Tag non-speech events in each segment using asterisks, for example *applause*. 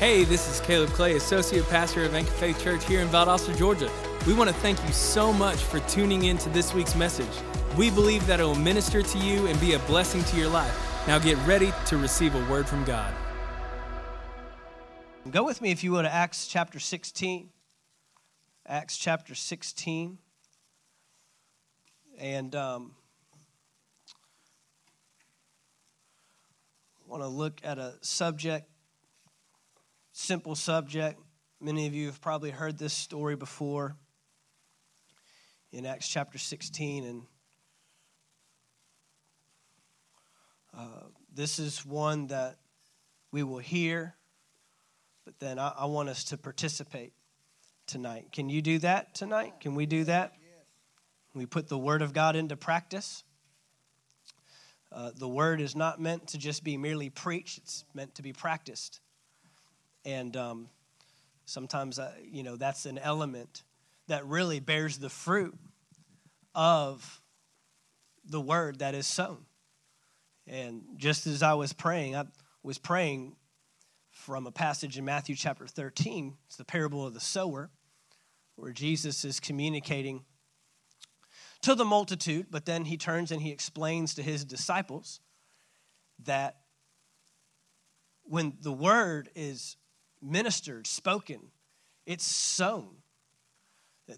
Hey, this is Caleb Clay, Associate Pastor of Anchor Faith Church here in Valdosta, Georgia. We want to thank you so much for tuning in to this week's message. We believe that it will minister to you and be a blessing to your life. Now get ready to receive a word from God. Go with me, if you would, to Acts chapter 16. Acts chapter 16. And um, want to look at a subject simple subject. Many of you have probably heard this story before in Acts chapter 16. And uh, this is one that we will hear, but then I, I, want us to participate tonight. Can you do that tonight? Can we do that? We put the Word of God into practice. Uh, the Word is not meant to just be merely preached, it's meant to be practiced. And um, sometimes, uh, you know, that's an element that really bears the fruit of the word that is sown. And just as I was praying, I was praying from a passage in Matthew chapter 13. It's the parable of the sower, where Jesus is communicating to the multitude, but then he turns and he explains to his disciples that when the word is ministered, spoken, it's sown.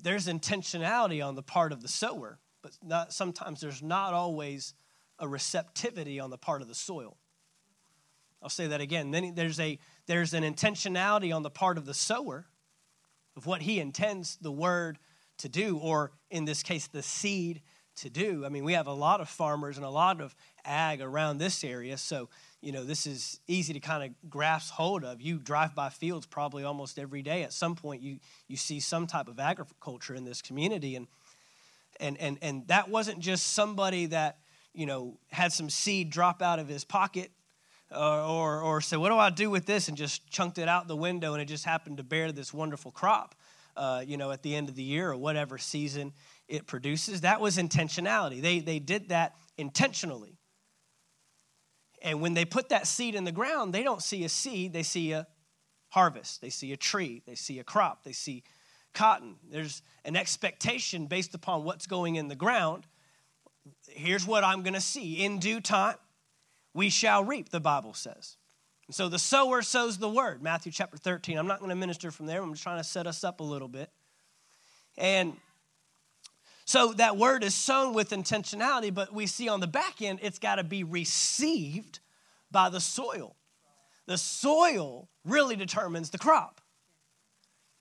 There's intentionality on the part of the sower, but not, sometimes there's not always a receptivity on the part of the soil. I'll say that again. Then there's a there's an intentionality on the part of the sower of what he intends the word to do, or in this case, the seed to do. I mean, we have a lot of farmers and a lot of ag around this area, so you know, this is easy to kind of grasp hold of. You drive by fields probably almost every day. At some point, you, you see some type of agriculture in this community. And, and, and, and that wasn't just somebody that, you know, had some seed drop out of his pocket or, or, or said, What do I do with this? and just chunked it out the window and it just happened to bear this wonderful crop, uh, you know, at the end of the year or whatever season it produces. That was intentionality. They, they did that intentionally. And when they put that seed in the ground, they don't see a seed, they see a harvest. They see a tree, they see a crop, they see cotton. There's an expectation based upon what's going in the ground. Here's what I'm going to see. In due time, we shall reap, the Bible says. And so the sower sows the word, Matthew chapter 13. I'm not going to minister from there. I'm just trying to set us up a little bit. And so that word is sown with intentionality, but we see on the back end, it's got to be received by the soil. The soil really determines the crop.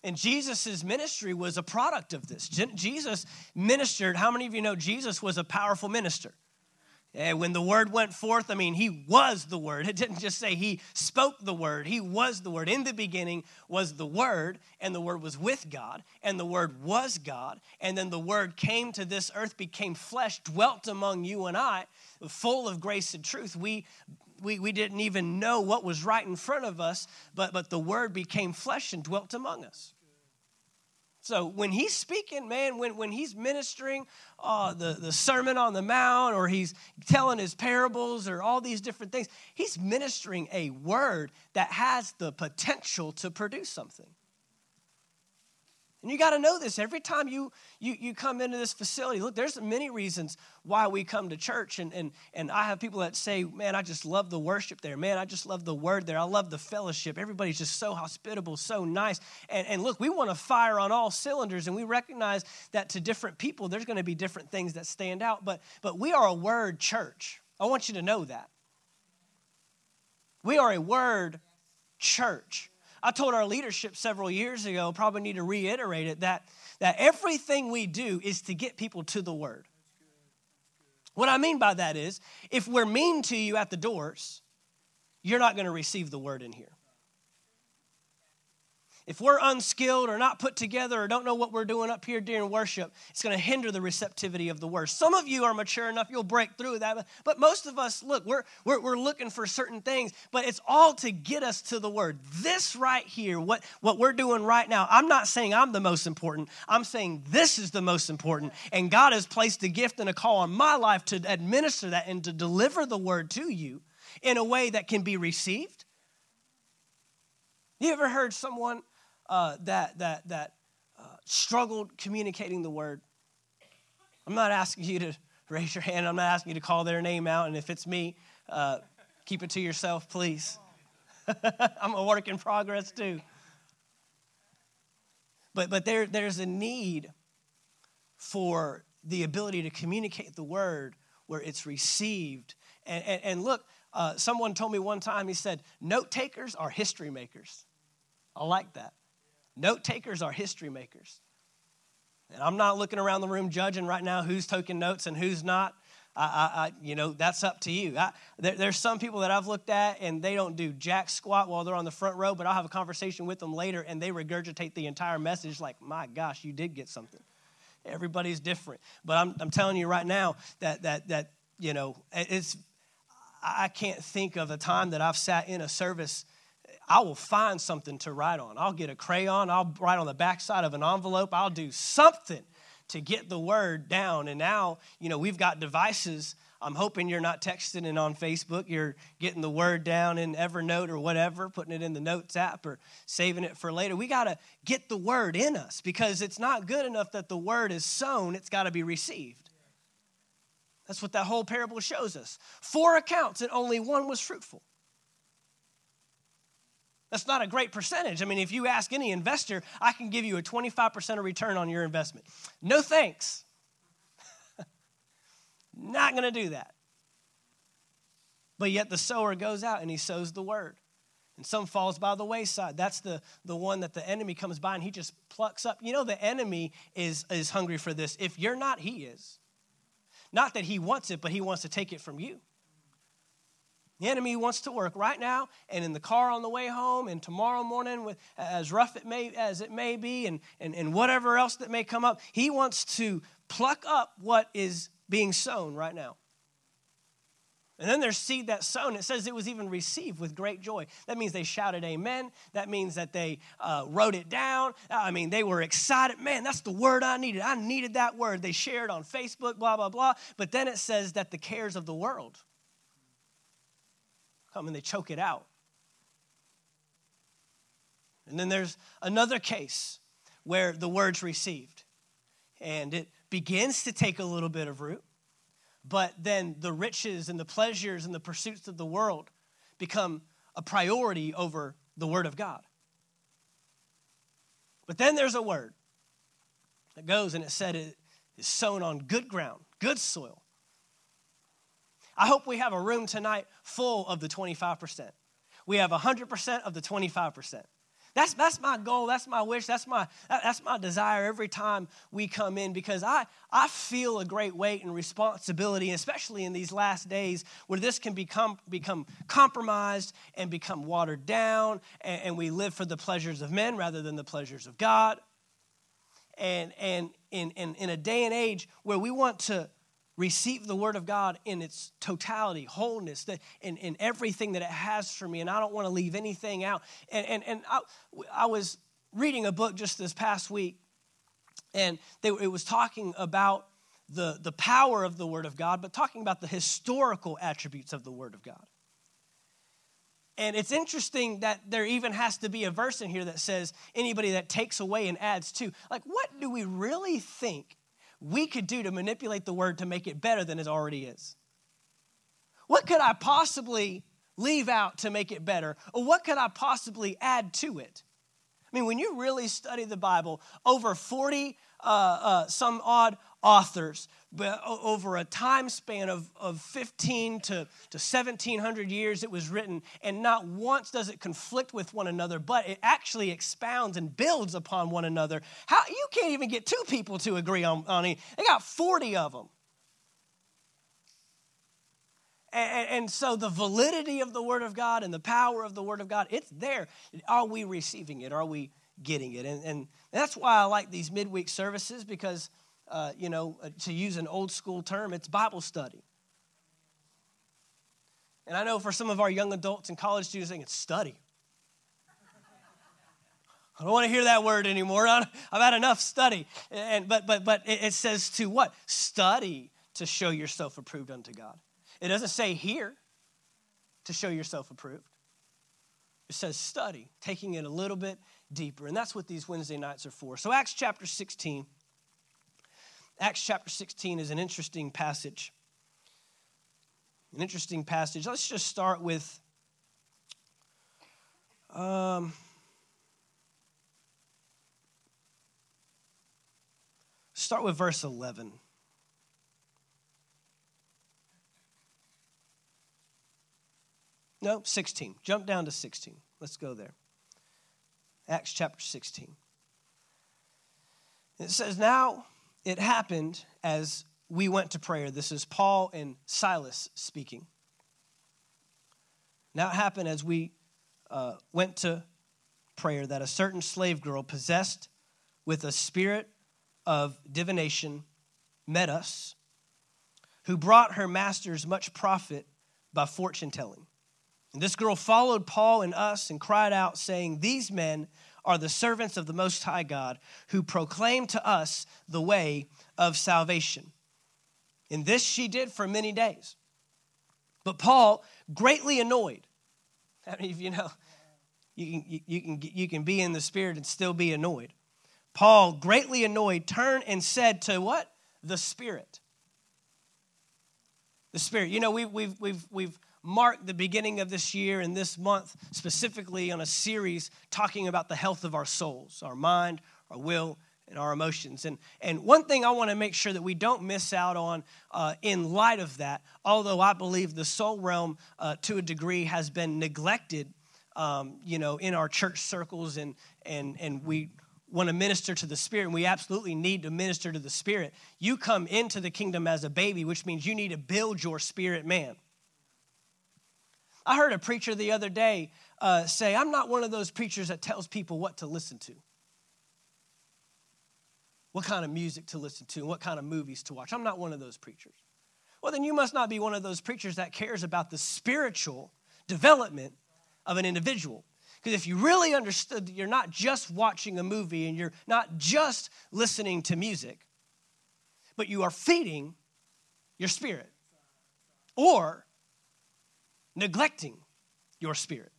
And Jesus' ministry was a product of this. Jesus ministered. How many of you know Jesus was a powerful minister? And when the word went forth, I mean, he was the word. *laughs* It didn't just say he spoke the word, he was the word. In the beginning was the word, and the word was with God, and the word was God. And then the word came to this earth, became flesh, dwelt among you and I, full of grace and truth. We we, we didn't even know what was right in front of us, but, but the word became flesh and dwelt among us. So when he's speaking, man, when, when he's ministering uh, the, the Sermon on the Mount or he's telling his parables or all these different things, he's ministering a word that has the potential to produce something. And you got to know this every time you, you, you come into this facility. Look, there's many reasons why we come to church. And, and, and I have people that say, man, I just love the worship there. Man, I just love the word there. I love the fellowship. Everybody's just so hospitable, so nice. And, and look, we want to fire on all cylinders. And we recognize that to different people, there's going to be different things that stand out. But, but we are a word church. I want you to know that. We are a word church. I told our leadership several years ago, probably need to reiterate it, that, that everything we do is to get people to the Word. What I mean by that is, if we're mean to you at the doors, you're not going to receive the Word in here if we're unskilled or not put together or don't know what we're doing up here during worship, it's going to hinder the receptivity of the word. Some of you are mature enough, you'll break through that. But most of us, look, we're, we're, we're looking for certain things, but it's all to get us to the word. This right here, what, what we're doing right now, I'm not saying I'm the most important. I'm saying this is the most important. And God has placed a gift and a call on my life to administer that and to deliver the word to you in a way that can be received You ever heard someone uh, that that that uh, struggled communicating the word? I'm not asking you to *laughs* raise your hand. I'm not asking you to call their name out. And if it's me, uh, keep it to yourself, please. *laughs* I'm a work in progress too. But, but there, there's a need for the ability to communicate the word where it's received. And, and, and look, uh, someone told me one time, he said, note takers are history makers. I like that. Note takers are history makers. And I'm not looking around the room judging right now who's taking notes and who's not. I, I, I, you know, that's up to you. I, there, there's some people that I've looked at and they don't do jack squat while they're on the front row, but I'll have a conversation with them later and they regurgitate the entire message like, my gosh, you did get something. Everybody's different. But I'm, I'm telling you right now that, that, that, you know, it's, I can't think of a time that I've sat in a service I will find something to write on. I'll get a crayon, I'll write on the backside of an envelope, I'll do something to get the word down. And now, you know, we've got devices. I'm hoping you're not texting and on Facebook. You're getting the word down in Evernote or whatever, putting it in the Notes app or saving it for later. We got to get the word in us because it's not good enough that the word is sown, it's got to be received. That's what that whole parable shows us. Four accounts, and only one was fruitful. That's not a great percentage. I mean, if you ask any investor, I can give you a 25% of return on your investment. No thanks. *laughs* not going to do that. But yet the sower goes out and he sows the word. And some falls by the wayside. That's the, the one that the enemy comes by and he just plucks up. You know, the enemy is, is hungry for this. If you're not, he is. Not that he wants it, but he wants to take it from you. The enemy wants to work right now and in the car on the way home and tomorrow morning, with, as rough it may, as it may be, and, and, and whatever else that may come up. He wants to pluck up what is being sown right now. And then there's seed that's sown. It says it was even received with great joy. That means they shouted amen. That means that they uh, wrote it down. I mean, they were excited. Man, that's the word I needed. I needed that word. They shared on Facebook, blah, blah, blah. But then it says that the cares of the world come and they choke it out. And then there's another case where the word's received and it begins to take a little bit of root, but then the riches and the pleasures and the pursuits of the world become a priority over the word of God. But then there's a word that goes and it said it is sown on good ground, good soil. I hope we have a room tonight full of the 25%. We have 100% of the 25%. That's, that's my goal. That's my wish. That's my, that's my desire every time we come in because I, I feel a great weight and responsibility, especially in these last days where this can become, become compromised and become watered down, and, and we live for the pleasures of men rather than the pleasures of God. And, and in, in, in a day and age where we want to receive the word of God in its totality, wholeness, in, in everything that it has for me. And I don't want to leave anything out. And, and, and I, I was reading a book just this past week, and they, it was talking about the, the power of the word of God, but talking about the historical attributes of the word of God. And it's interesting that there even has to be a verse in here that says anybody that takes away and adds to. Like, what do we really think we could do to manipulate the word to make it better than it already is? What could I possibly leave out to make it better? Or what could I possibly add to it? I mean, when you really study the Bible, over 40 uh, uh, some odd authors over a time span of, of 15 to, to 1700 years it was written and not once does it conflict with one another but it actually expounds and builds upon one another. How you can't even get two people to agree on, on it they got 40 of them and, and so the validity of the word of god and the power of the word of god it's there. Are we receiving it? Are we getting it? And, and that's why i like these midweek services because uh, you know, uh, to use an old school term, it's Bible study. And I know for some of our young adults and college students, think it's study. *laughs* I don't want to hear that word anymore. *laughs* I've had enough study. And, but, but, but it says to what? Study to show yourself approved unto God. It doesn't say here to show yourself approved. It says study, taking it a little bit deeper. And that's what these Wednesday nights are for. So, Acts chapter 16. Acts chapter 16 is an interesting passage. An interesting passage. Let's just start with. Um, start with verse 11. No, 16. Jump down to 16. Let's go there. Acts chapter 16. It says, Now it happened as we went to prayer. This is Paul and Silas speaking. Now it happened as we uh, went to prayer that a certain slave girl possessed with a spirit of divination met us, who brought her masters much profit by fortune telling. And this girl followed Paul and us and cried out, saying, These men are the servants of the Most High God who proclaim to us the way of salvation. And this she did for many days. But Paul, greatly annoyed, *laughs* I mean, you know, you can, you, can, you can be in the spirit and still be annoyed. Paul, greatly annoyed, turned and said to what? The Spirit. The Spirit. You know, we've, we've, we've, we've mark the beginning of this year and this month specifically on a series talking about the health of our souls, our mind, our will, and our emotions. And, and one thing I want to make sure that we don't miss out on uh, in light of that, although I believe the soul realm uh, to a degree has been neglected, um, you know, in our church circles and, and, and we want to minister to the spirit and we absolutely need to minister to the spirit you come into the kingdom as a baby which means you need to build your spirit man I heard a preacher the other day uh, say, I'm not one of those preachers that tells people what to listen to, what kind of music to listen to, and what kind of movies to watch. I'm not one of those preachers. Well, then you must not be one of those preachers that cares about the spiritual development of an individual. Because if you really understood that you're not just watching a movie and you're not just listening to music, but you are feeding your spirit. Or neglecting your spirit.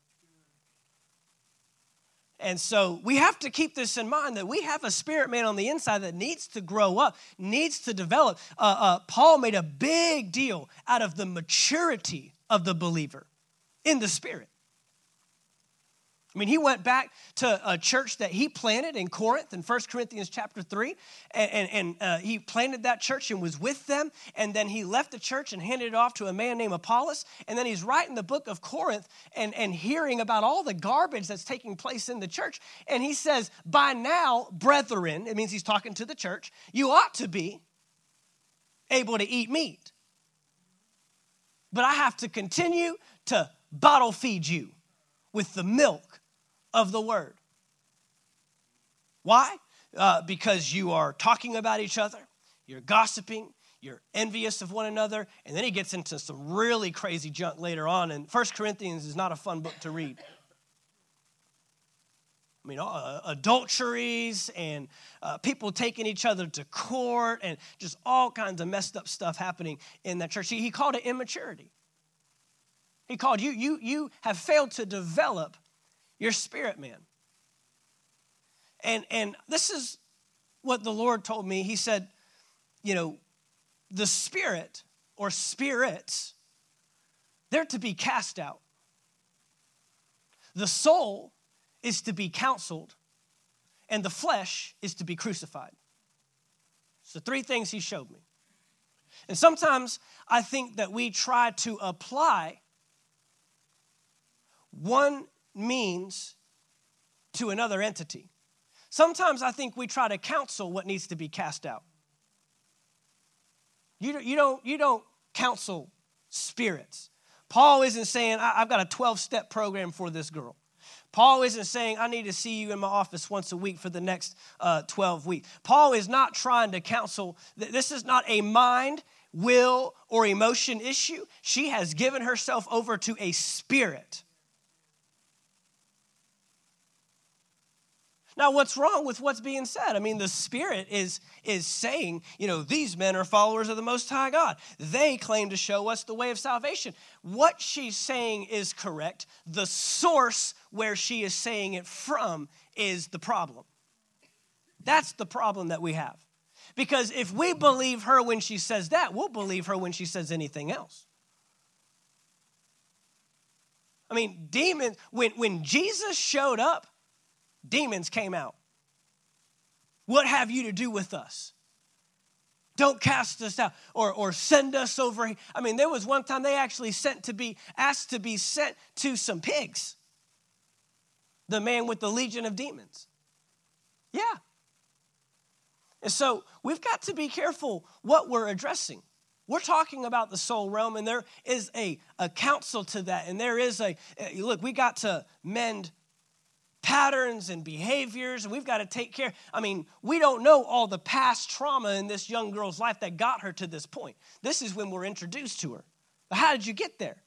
And so we have to keep this in mind that we have a spirit man on the inside that needs to grow up, needs to develop. Uh, uh, Paul made a big deal out of the maturity of the believer in the spirit. I mean, he went back to a church that he planted in Corinth in 1 Corinthians chapter 3, and, and, and uh, he planted that church and was with them, and then he left the church and handed it off to a man named Apollos, and then he's writing the book of Corinth and, and hearing about all the garbage that's taking place in the church, and he says, By now, brethren, it means he's talking to the church, you ought to be able to eat meat. But I have to continue to bottle feed you with the milk of the word. Why? Uh, because you are talking about each other, you're gossiping, you're envious of one another, and then he gets into some really crazy junk later on. And First Corinthians is not a fun book to read. I mean, uh, adulteries and uh, people taking each other to court and just all kinds of messed up stuff happening in that church. He, he called it immaturity. He called you, you, you have failed to develop your spirit man. And, and this is what the Lord told me. He said, you know, the spirit or spirits, they're to be cast out. The soul is to be counseled, and the flesh is to be crucified. So, three things he showed me. And sometimes I think that we try to apply one means to another entity. Sometimes I think we try to counsel what needs to be cast out. You, you, don't, you don't counsel spirits. Paul isn't saying, I've got a 12 step program for this girl. Paul isn't saying, I need to see you in my office once a week for the next uh, 12 weeks. Paul is not trying to counsel. This is not a mind, will, or emotion issue. She has given herself over to a spirit. Now, what's wrong with what's being said? I mean, the Spirit is, is saying, you know, these men are followers of the Most High God. They claim to show us the way of salvation. What she's saying is correct. The source where she is saying it from is the problem. That's the problem that we have. Because if we believe her when she says that, we'll believe her when she says anything else. I mean, demons, when, when Jesus showed up, demons came out. What have you to do with us? Don't cast us out or, or send us over. I mean, there was one time they actually sent to be asked to be sent to some pigs. The man with the legion of demons. Yeah. And so we've got to be careful what we're addressing. We're talking about the soul realm, and there is a, a counsel to that. And there is a, eh, look, we got to mend patterns and behaviors, and we've got to take care. I mean, we don't know all the past trauma in this young girl's life that got her to this point. This is when we're introduced to her. How did you get there?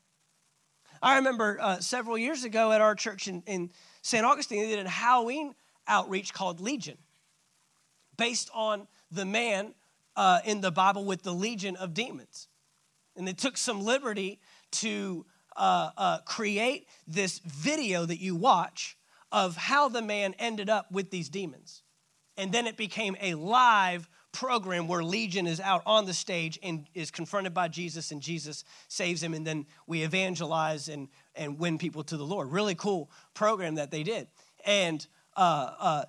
I remember uh, several years ago at our church in, in St. Augustine, they did a Halloween outreach called Legion, based on the man uh, in the Bible with the legion of demons. And they took some liberty to uh, uh create this video that you watch of how the man ended up with these demons. And then it became a live program where Legion is out on the stage and is confronted by Jesus, and Jesus saves him, and then we evangelize and, and win people to the Lord. Really cool program that they did. And uh, uh,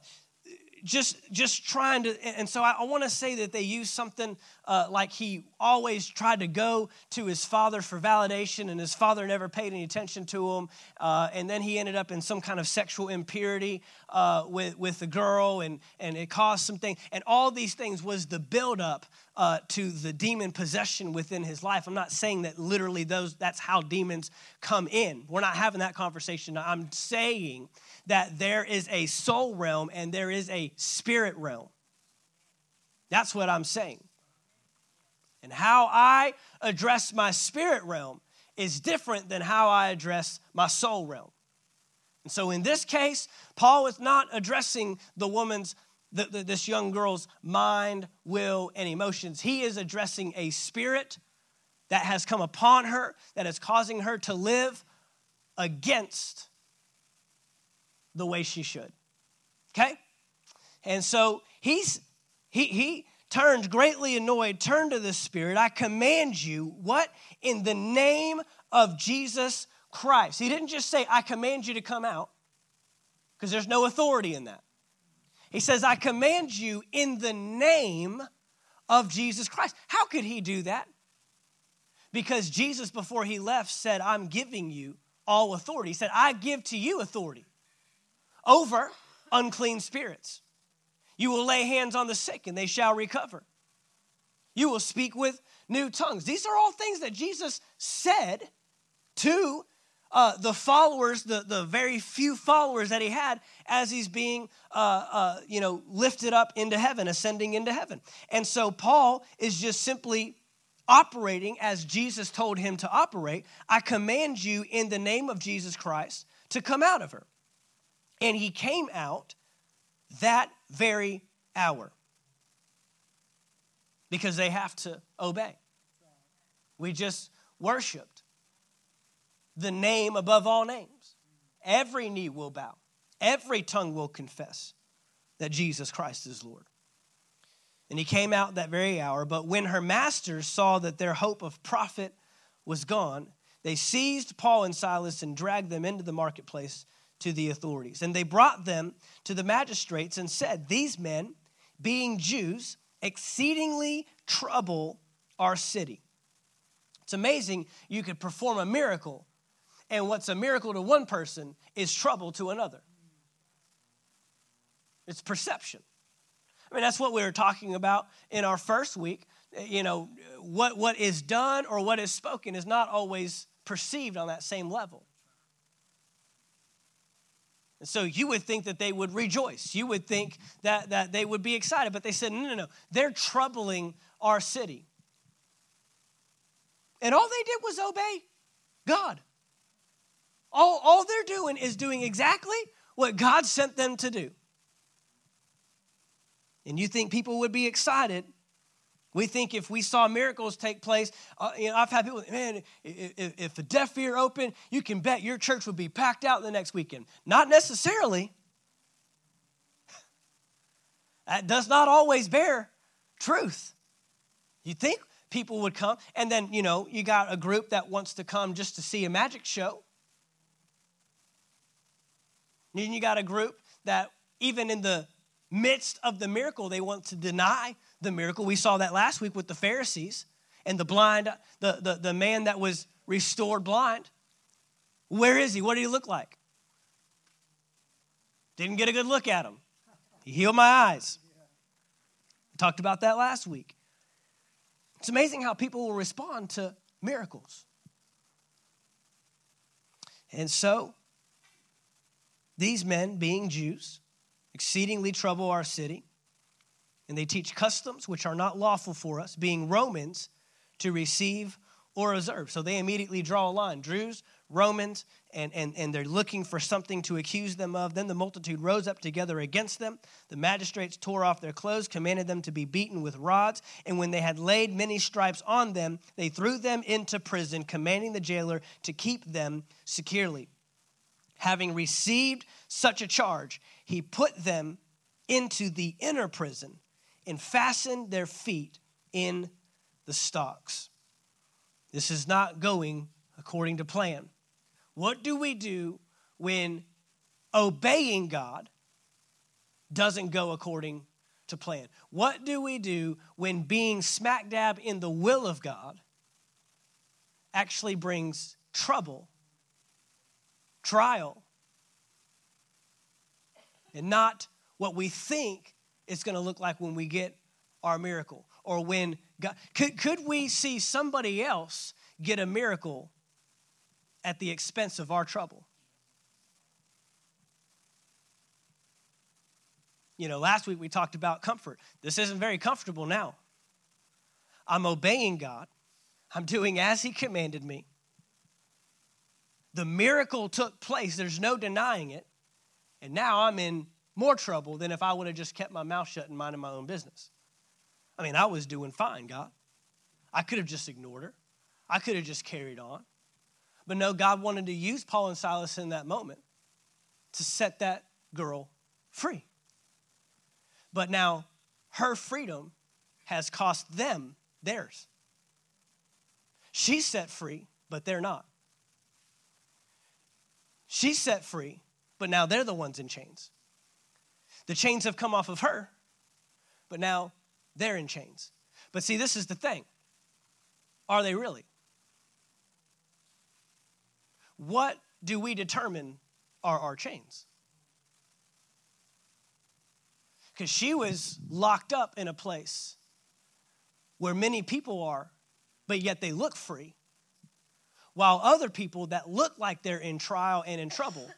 just just trying to and so i, I want to say that they use something uh, like he always tried to go to his father for validation and his father never paid any attention to him. Uh, and then he ended up in some kind of sexual impurity uh, with, with the girl and, and it caused some things and all these things was the buildup uh, to the demon possession within his life. I'm not saying that literally those that's how demons come in. We're not having that conversation i'm saying that there is a soul realm and there is a spirit realm. That's what I'm saying. And how I address my spirit realm is different than how I address my soul realm. And so in this case, Paul is not addressing the woman's, the, the, this young girl's mind, will, and emotions. He is addressing a spirit that has come upon her that is causing her to live against the way she should. Okay? And so he's he he turned greatly annoyed, turned to the Spirit. I command you, what? In the name of Jesus Christ. He didn't just say, I command you to come out, because there's no authority in that. He says, I command you in the name of Jesus Christ. How could he do that? Because Jesus, before he left, said, I'm giving you all authority. He said, I give to you authority over unclean spirits. You will lay hands on the sick and they shall recover. You will speak with new tongues. These are all things that Jesus said to uh, the followers, the, the very few followers that he had as he's being, uh, uh, you know, lifted up into heaven, ascending into heaven. And so Paul is just simply operating as Jesus told him to operate. I command you in the name of Jesus Christ to come out of her. And he came out that very hour because they have to obey. We just worshiped the name above all names. Every knee will bow, every tongue will confess that Jesus Christ is Lord. And he came out that very hour. But when her masters saw that their hope of profit was gone, they seized Paul and Silas and dragged them into the marketplace to the authorities. And they brought them to the magistrates and said, These men, being Jews, exceedingly trouble our city. It's amazing you could perform a miracle, and what's a miracle to one person is trouble to another. It's perception. I mean, that's what we were talking about in our first week. Uh, you know, what, what is done or what is spoken is not always perceived on that same level. And so you would think that they would rejoice. You would think that, that they would be excited. But they said, no, no, no. They're troubling our city. And all they did was obey God. All, all they're doing is doing exactly what God sent them to do. And you think people would be excited. We think if we saw miracles take place, uh, you know, I've had people, man, if, if the deaf ear open, you can bet your church would be packed out the next weekend. Not necessarily. *laughs* That does not always bear truth. You think people would come, and then, you know, you got a group that wants to come just to see a magic show. Then you got a group that, even in the midst of the miracle, they want to deny the miracle. We saw that last week with the Pharisees and the blind, the, the, the man that was restored blind. Where is he? What did he look like? Didn't get a good look at him. He healed my eyes. We talked about that last week. It's amazing how people will respond to miracles. And so, these men, being Jews, exceedingly trouble our city, and they teach customs which are not lawful for us, being Romans, to receive or observe. So they immediately draw a line. Jews, Romans, and, and, and they're looking for something to accuse them of. Then the multitude rose up together against them. The magistrates tore off their clothes, commanded them to be beaten with rods. And when they had laid many stripes on them, they threw them into prison, commanding the jailer to keep them securely. Having received such a charge, he put them into the inner prison and fastened their feet in the stocks. This is not going according to plan. What do we do when obeying God doesn't go according to plan? What do we do when being smack dab in the will of God actually brings trouble, trial, and not what we think it's going to look like when we get our miracle or when God could, could we see somebody else get a miracle at the expense of our trouble. You know, last week we talked about comfort. This isn't very comfortable now. I'm obeying God, I'm doing as He commanded me. The miracle took place, there's no denying it. And now I'm in more trouble than if I would have just kept my mouth shut and minded my own business. I mean, I was doing fine, God. I could have just ignored her, I could have just carried on. But no, God wanted to use Paul and Silas in that moment to set that girl free. But now her freedom has cost them theirs. She's set free, but they're not. She's set free, but now they're the ones in chains. The chains have come off of her, but now they're in chains. But see, this is the thing. Are they really? what do we determine are our chains? Because she was locked up in a place where many people are, but yet they look free. While other people that look like they're in trial and in trouble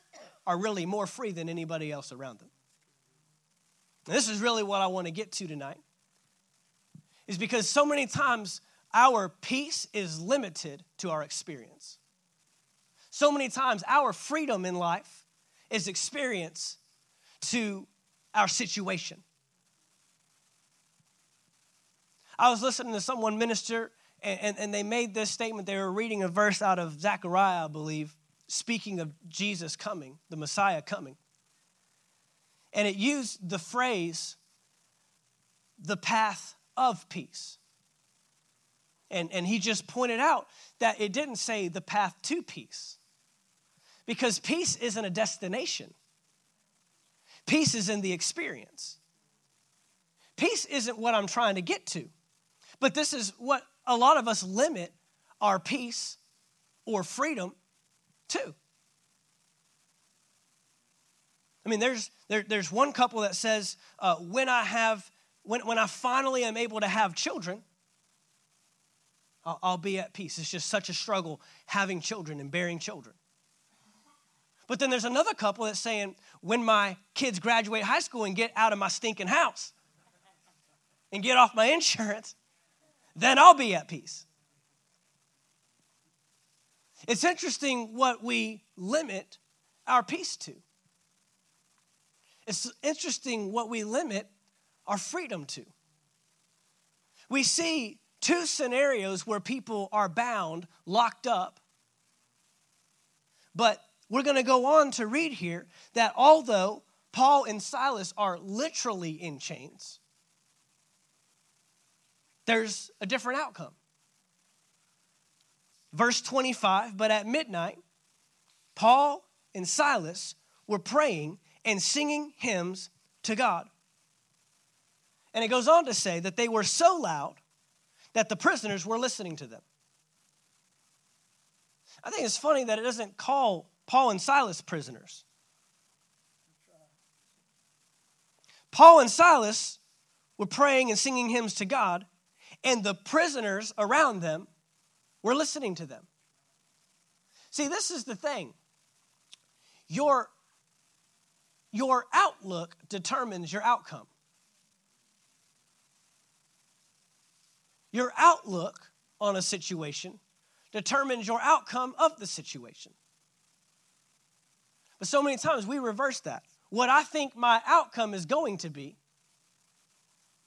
are really more free than anybody else around them. And this is really what I want to get to tonight. Is because so many times our peace is limited to our experience. So many times, our freedom in life is experience to our situation. I was listening to someone minister, and, and, and, they made this statement. They were reading a verse out of Zechariah, I believe, speaking of Jesus coming, the Messiah coming. And it used the phrase, the path of peace. And, and he just pointed out that it didn't say the path to peace. Because peace isn't a destination, peace is in the experience. Peace isn't what I'm trying to get to, but this is what a lot of us limit our peace or freedom to. I mean, there's, there, there's one couple that says, uh, when I have, when, when I finally am able to have children, I'll, I'll be at peace. It's just such a struggle having children and bearing children. But then there's another couple that's saying, when my kids graduate high school and get out of my stinking house and get off my insurance, then I'll be at peace. It's interesting what we limit our peace to. It's interesting what we limit our freedom to. We see two scenarios where people are bound, locked up. But we're going to go on to read here that although Paul and Silas are literally in chains, there's a different outcome. Verse 25, but at midnight, Paul and Silas were praying and singing hymns to God. And it goes on to say that they were so loud that the prisoners were listening to them. I think it's funny that it doesn't call Paul and Silas prisoners. Paul and Silas were praying and singing hymns to God, and the prisoners around them were listening to them. See, this is the thing. Your, your outlook determines your outcome. Your outlook on a situation determines your outcome of the situation. But so many times we reverse that. What I think my outcome is going to be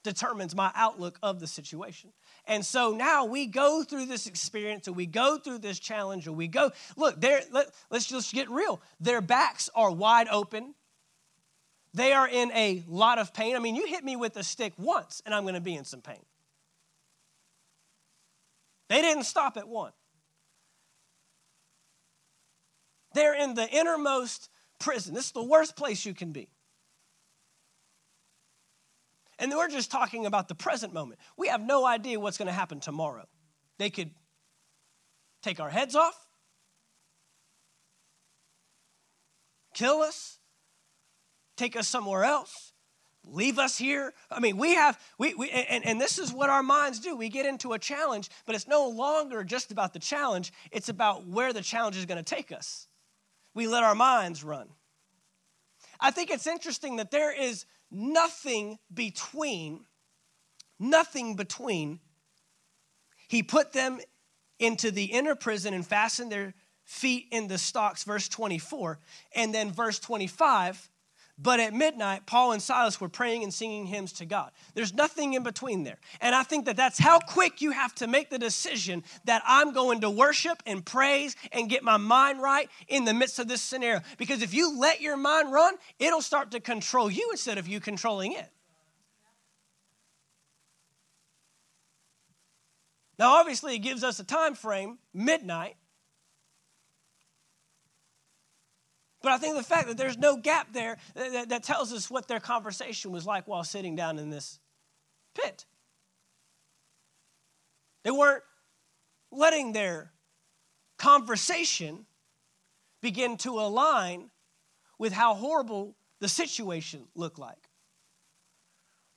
determines my outlook of the situation. And so now we go through this experience or we go through this challenge or we go, look, there, let, let's just get real. Their backs are wide open. They are in a lot of pain. I mean, you hit me with a stick once and I'm going to be in some pain. They didn't stop at one. They're in the innermost prison. This is the worst place you can be. And we're just talking about the present moment. We have no idea what's going to happen tomorrow. They could take our heads off, kill us, take us somewhere else, leave us here. I mean, we have, we, we and, and this is what our minds do. We get into a challenge, but it's no longer just about the challenge, it's about where the challenge is going to take us. We let our minds run. I think it's interesting that there is nothing between, nothing between. He put them into the inner prison and fastened their feet in the stocks, verse 24. And then verse 25, but at midnight, Paul and Silas were praying and singing hymns to God. There's nothing in between there. And I think that that's how quick you have to make the decision that I'm going to worship and praise and get my mind right in the midst of this scenario. Because if you let your mind run, it'll start to control you instead of you controlling it. Now, obviously, it gives us a time frame, midnight. But I think the fact that there's no gap there that, that, tells us what their conversation was like while sitting down in this pit. They weren't letting their conversation begin to align with how horrible the situation looked like.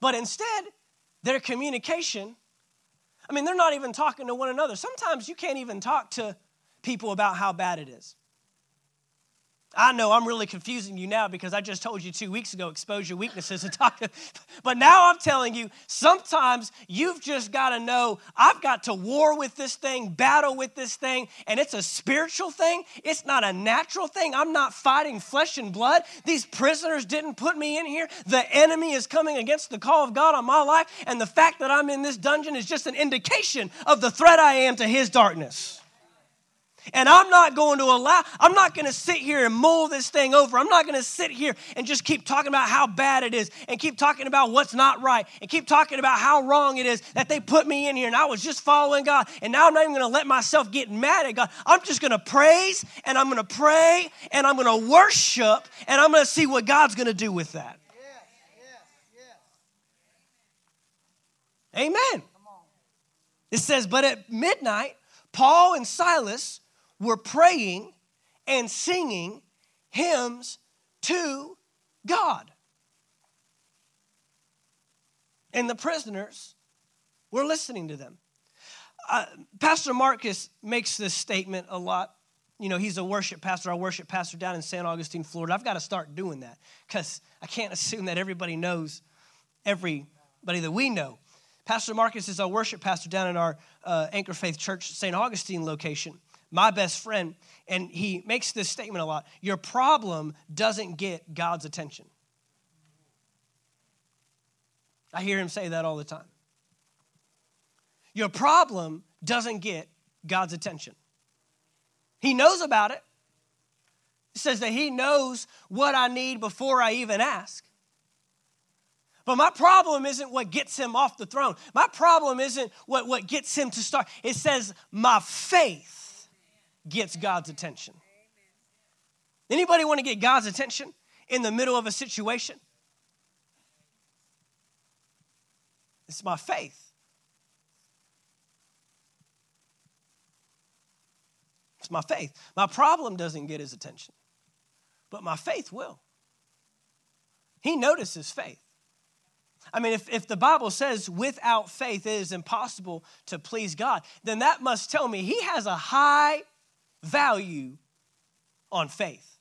But instead, their communication, I mean, they're not even talking to one another. Sometimes you can't even talk to people about how bad it is. I know I'm really confusing you now because I just told you two weeks ago, expose your weaknesses and *laughs* talk. But now I'm telling you, sometimes you've just got to know I've got to war with this thing, battle with this thing, and it's a spiritual thing. It's not a natural thing. I'm not fighting flesh and blood. These prisoners didn't put me in here. The enemy is coming against the call of God on my life, and the fact that I'm in this dungeon is just an indication of the threat I am to his darkness. And I'm not going to allow, I'm not going to sit here and mull this thing over. I'm not going to sit here and just keep talking about how bad it is and keep talking about what's not right and keep talking about how wrong it is that they put me in here and I was just following God. And now I'm not even going to let myself get mad at God. I'm just going to praise and I'm going to pray and I'm going to worship and I'm going to see what God's going to do with that. Amen. It says, but at midnight, Paul and Silas were praying and singing hymns to God. And the prisoners were listening to them. Uh, pastor Marcus makes this statement a lot. You know, he's a worship pastor, our worship pastor down in St. Augustine, Florida. I've got to start doing that because I can't assume that everybody knows everybody that we know. Pastor Marcus is our worship pastor down in our uh, Anchor Faith Church, St. Augustine location my best friend, and he makes this statement a lot your problem doesn't get God's attention. I hear him say that all the time. Your problem doesn't get God's attention. He knows about it. He says that He knows what I need before I even ask. But my problem isn't what gets him off the throne. My problem isn't what, what gets him to start. It says, my faith gets God's attention. Anybody want to get God's attention in the middle of a situation? It's my faith. It's my faith. My problem doesn't get his attention, but my faith will. He notices faith. I mean, if, if the Bible says without faith it is impossible to please God, then that must tell me he has a high value on faith.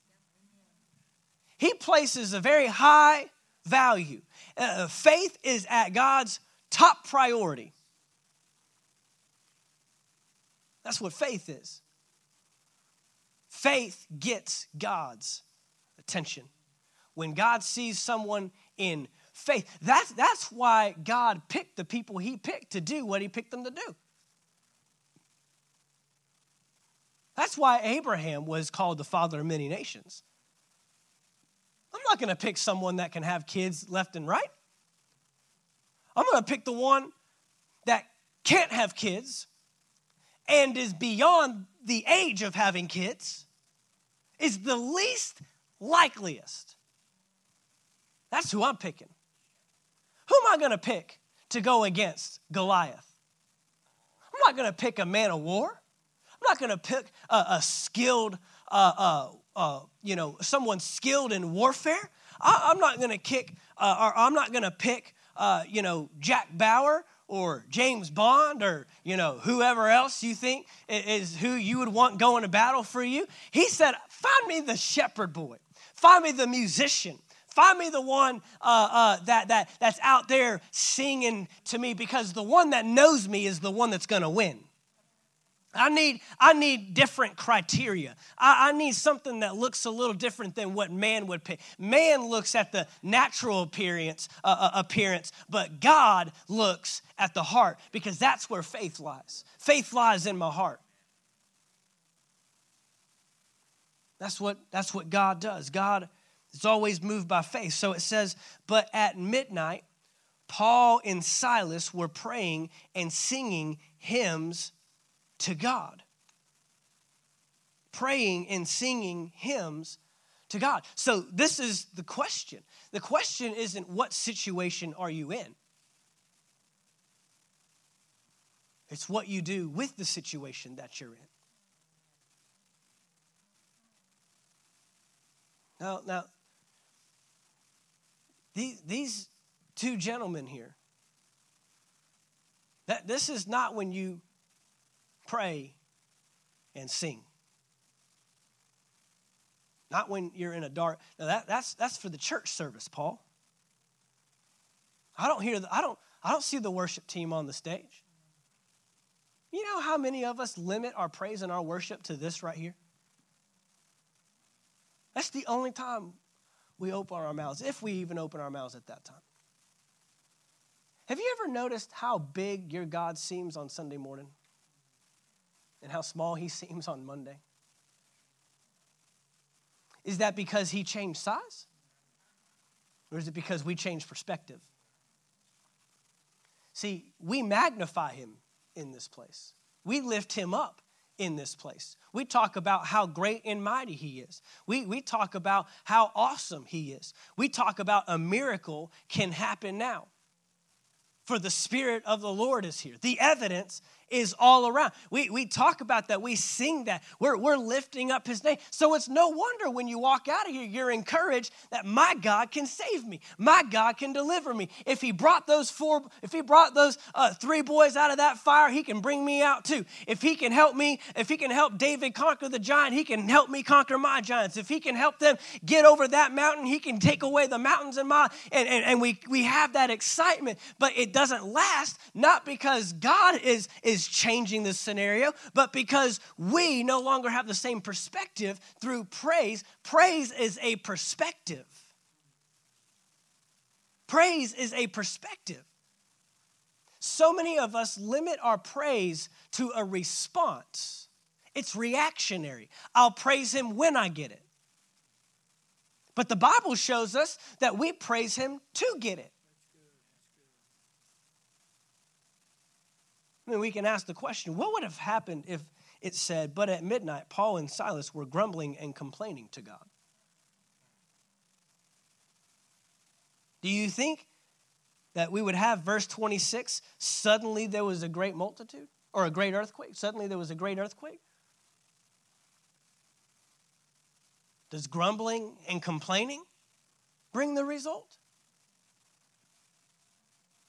He places a very high value. Uh, faith is at God's top priority. That's what faith is. Faith gets God's attention. When God sees someone in faith, that's, that's why God picked the people He picked to do what He picked them to do. That's why Abraham was called the father of many nations. I'm not going to pick someone that can have kids left and right. I'm going to pick the one that can't have kids and is beyond the age of having kids, is the least likeliest. That's who I'm picking. Who am I going to pick to go against Goliath? I'm not going to pick a man of war. I'm not going to pick a, a skilled, uh, uh, uh, you know, someone skilled in warfare. I, am not going to kick, uh, or I'm not going to pick, uh, you know, Jack Bauer or James Bond or, you know, whoever else you think is who you would want going to battle for you. He said, find me the shepherd boy. Find me the musician. Find me the one uh, uh, that, that, that's out there singing to me because the one that knows me is the one that's going to win. I need, I need different criteria. I, I, need something that looks a little different than what man would pick. Man looks at the natural appearance, uh, uh, appearance, but God looks at the heart because that's where faith lies. Faith lies in my heart. That's what, that's what God does. God is always moved by faith. So it says, but at midnight, Paul and Silas were praying and singing hymns to God. Praying and singing hymns to God. So, this is the question. The question isn't what situation are you in? It's what you do with the situation that you're in. Now, now these, these two gentlemen here, that this is not when you pray, and sing. Not when you're in a dark. Now that, that's that's for the church service, Paul. I don't hear the, I don't I don't see the worship team on the stage. You know how many of us limit our praise and our worship to this right here? That's the only time we open our mouths, if we even open our mouths at that time. Have you ever noticed how big your God seems on Sunday morning? And how small he *laughs* seems on Monday? Is that because he changed size? Or is it because we changed perspective? See, we magnify him in this place. We lift him up in this place. We talk about how great and mighty he is. We, we talk about how awesome he is. We talk about a miracle can happen now. For the Spirit of the Lord is here. The evidence is all around. We, we talk about that, we sing that, we're, we're lifting up his name. So it's no wonder when you walk out of here, you're encouraged that my God can save me, my God can deliver me. If he brought those four, if he brought those uh, three boys out of that fire, he can bring me out too. If he can help me, if he can help David conquer the giant, he can help me conquer my giants. If he can help them get over that mountain, he can take away the mountains in my, and, and, and we, we have that excitement, but it doesn't last, not because God is, is changing the scenario, but because we no longer have the same perspective through praise. Praise is a perspective. Praise is a perspective. so many of us limit our praise to a response. It's reactionary. I'll praise him when I get it. But the Bible shows us that we praise him to get it. Mean, we can ask the question what would have happened if it said, But at midnight, Paul and Silas were grumbling and complaining to God? Do you think that we would have verse 26 suddenly there was a great multitude or a great earthquake? Suddenly there was a great earthquake? Does grumbling and complaining bring the result?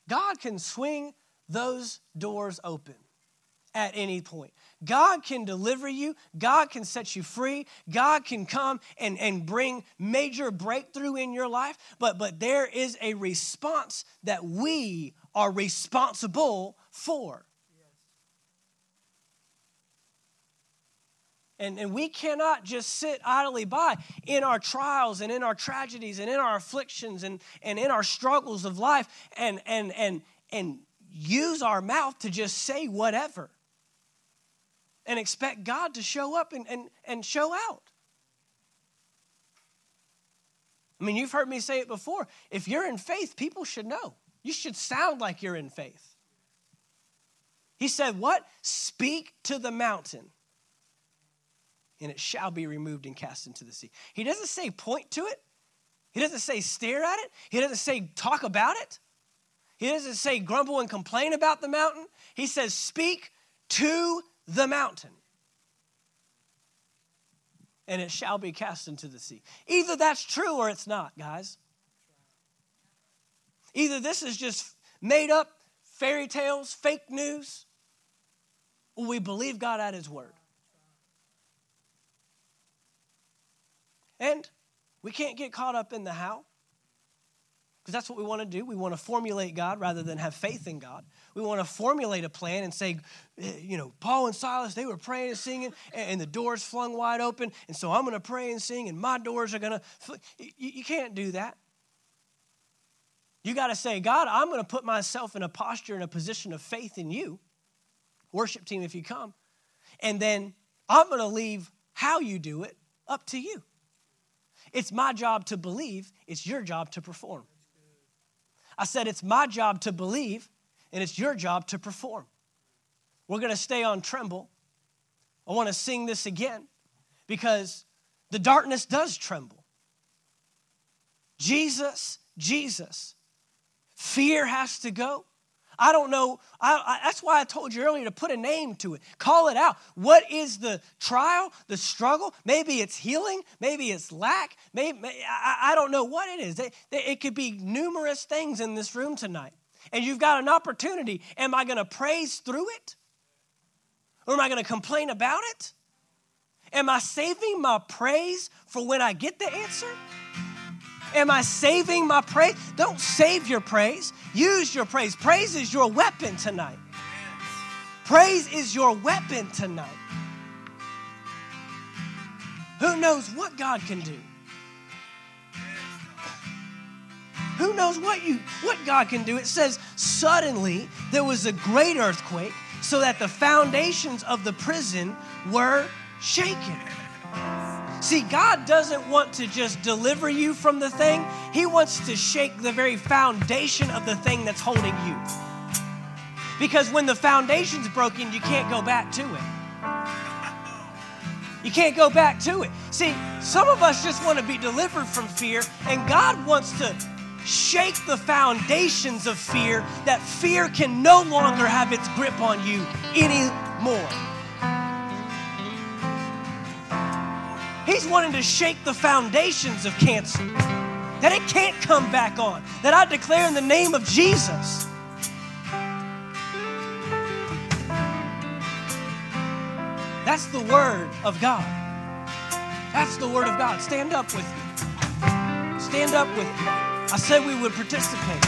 God can swing those doors open at any point. God can deliver you, God can set you free, God can come and, and bring major breakthrough in your life, but, but there is a response that we are responsible for. And, and we cannot just sit idly by in our trials and in our tragedies and in our afflictions and, and in our struggles of life and, and, and, and use our mouth to just say whatever and expect God to show up and, and, and show out. I mean, you've heard me say it before. If you're in faith, people should know. You should sound like you're in faith. He said, What? Speak to the mountain, and it shall be removed and cast into the sea. He doesn't say point to it, he doesn't say stare at it, he doesn't say talk about it, he doesn't say grumble and complain about the mountain. He says, Speak to the mountain, and it shall be cast into the sea. Either that's true or it's not, guys. Either this is just made up fairy tales, fake news, or we believe God at His word. And we can't get caught up in the how. Because that's what we want to do. We want to formulate God rather than have faith in God. We want to formulate a plan and say, eh, you know, Paul and Silas, they were praying and singing, and the doors flung wide open, and so I'm going to pray and sing, and my doors are going to. You can't do that. You got to say, God, I'm going to put myself in a posture, in a position of faith in you. Worship team, if you come. And then I'm going to leave how you do it up to you. It's my job to believe, it's your job to perform. I said, It's my job to believe, and it's your job to perform. We're going to stay on tremble. I want to sing this again because the darkness does tremble. Jesus, Jesus. Fear has to go. I don't know. I, I, that's why I told you earlier to put a name to it. Call it out. What is the trial, the struggle? Maybe it's healing. Maybe it's lack. Maybe I, I don't know what it is. It, it could be numerous things in this room tonight. And you've got an opportunity. Am I going to praise through it? Or am I going to complain about it? Am I saving my praise for when I get the answer? Am I saving my praise? Don't save your praise. Use your praise. Praise is your weapon tonight. Praise is your weapon tonight. Who knows what God can do? Who knows what you what God can do? It says suddenly there was a great earthquake so that the foundations of the prison were shaken. See, God doesn't want to just deliver you from the thing, He wants to shake the very foundation of the thing that's holding you. Because when the foundation's broken, you can't go back to it. You can't go back to it. See, some of us just want to be delivered from fear, and God wants to shake the foundations of fear that fear can no longer have its grip on you anymore. He's wanting to shake the foundations of cancer, that it can't come back on, that I declare in the name of Jesus. That's the Word of God. That's the Word of God. Stand up with me. Stand up with me. I said we would participate.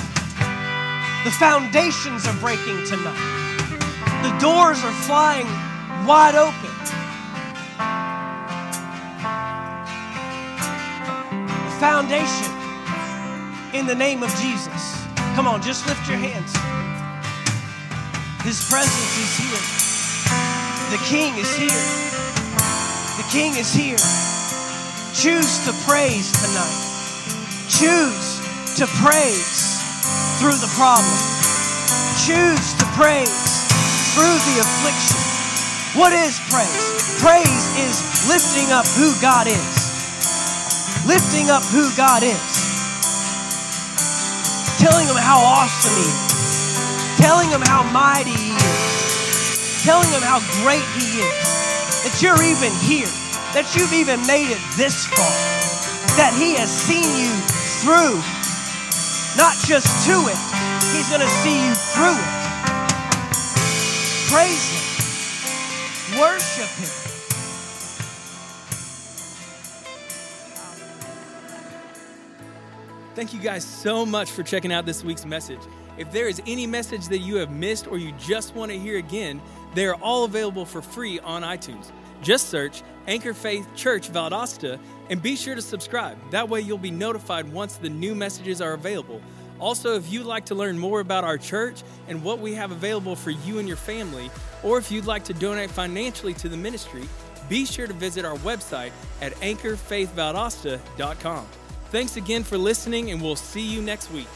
The foundations are breaking tonight, the doors are flying wide open. Foundation in the name of Jesus. Come on, just lift your hands. His presence is here. The King is here. The King is here. Choose to praise tonight. Choose to praise through the problem. Choose to praise through the affliction. What is praise? Praise is lifting up who God is. Lifting up who God is. Telling him how awesome he is. Telling him how mighty he is. Telling him how great he is. That you're even here. That you've even made it this far. That he has seen you through. Not just to it, he's going to see you through it. Praise him. Worship him. Thank you guys so much for checking out this week's message. If there is any message that you have missed or you just want to hear again, they are all available for free on iTunes. Just search Anchor Faith Church Valdosta and be sure to subscribe. That way you'll be notified once the new messages are available. Also, if you'd like to learn more about our church and what we have available for you and your family, or if you'd like to donate financially to the ministry, be sure to visit our website at anchorfaithvaldosta.com. Thanks again for listening, and we'll see you next week.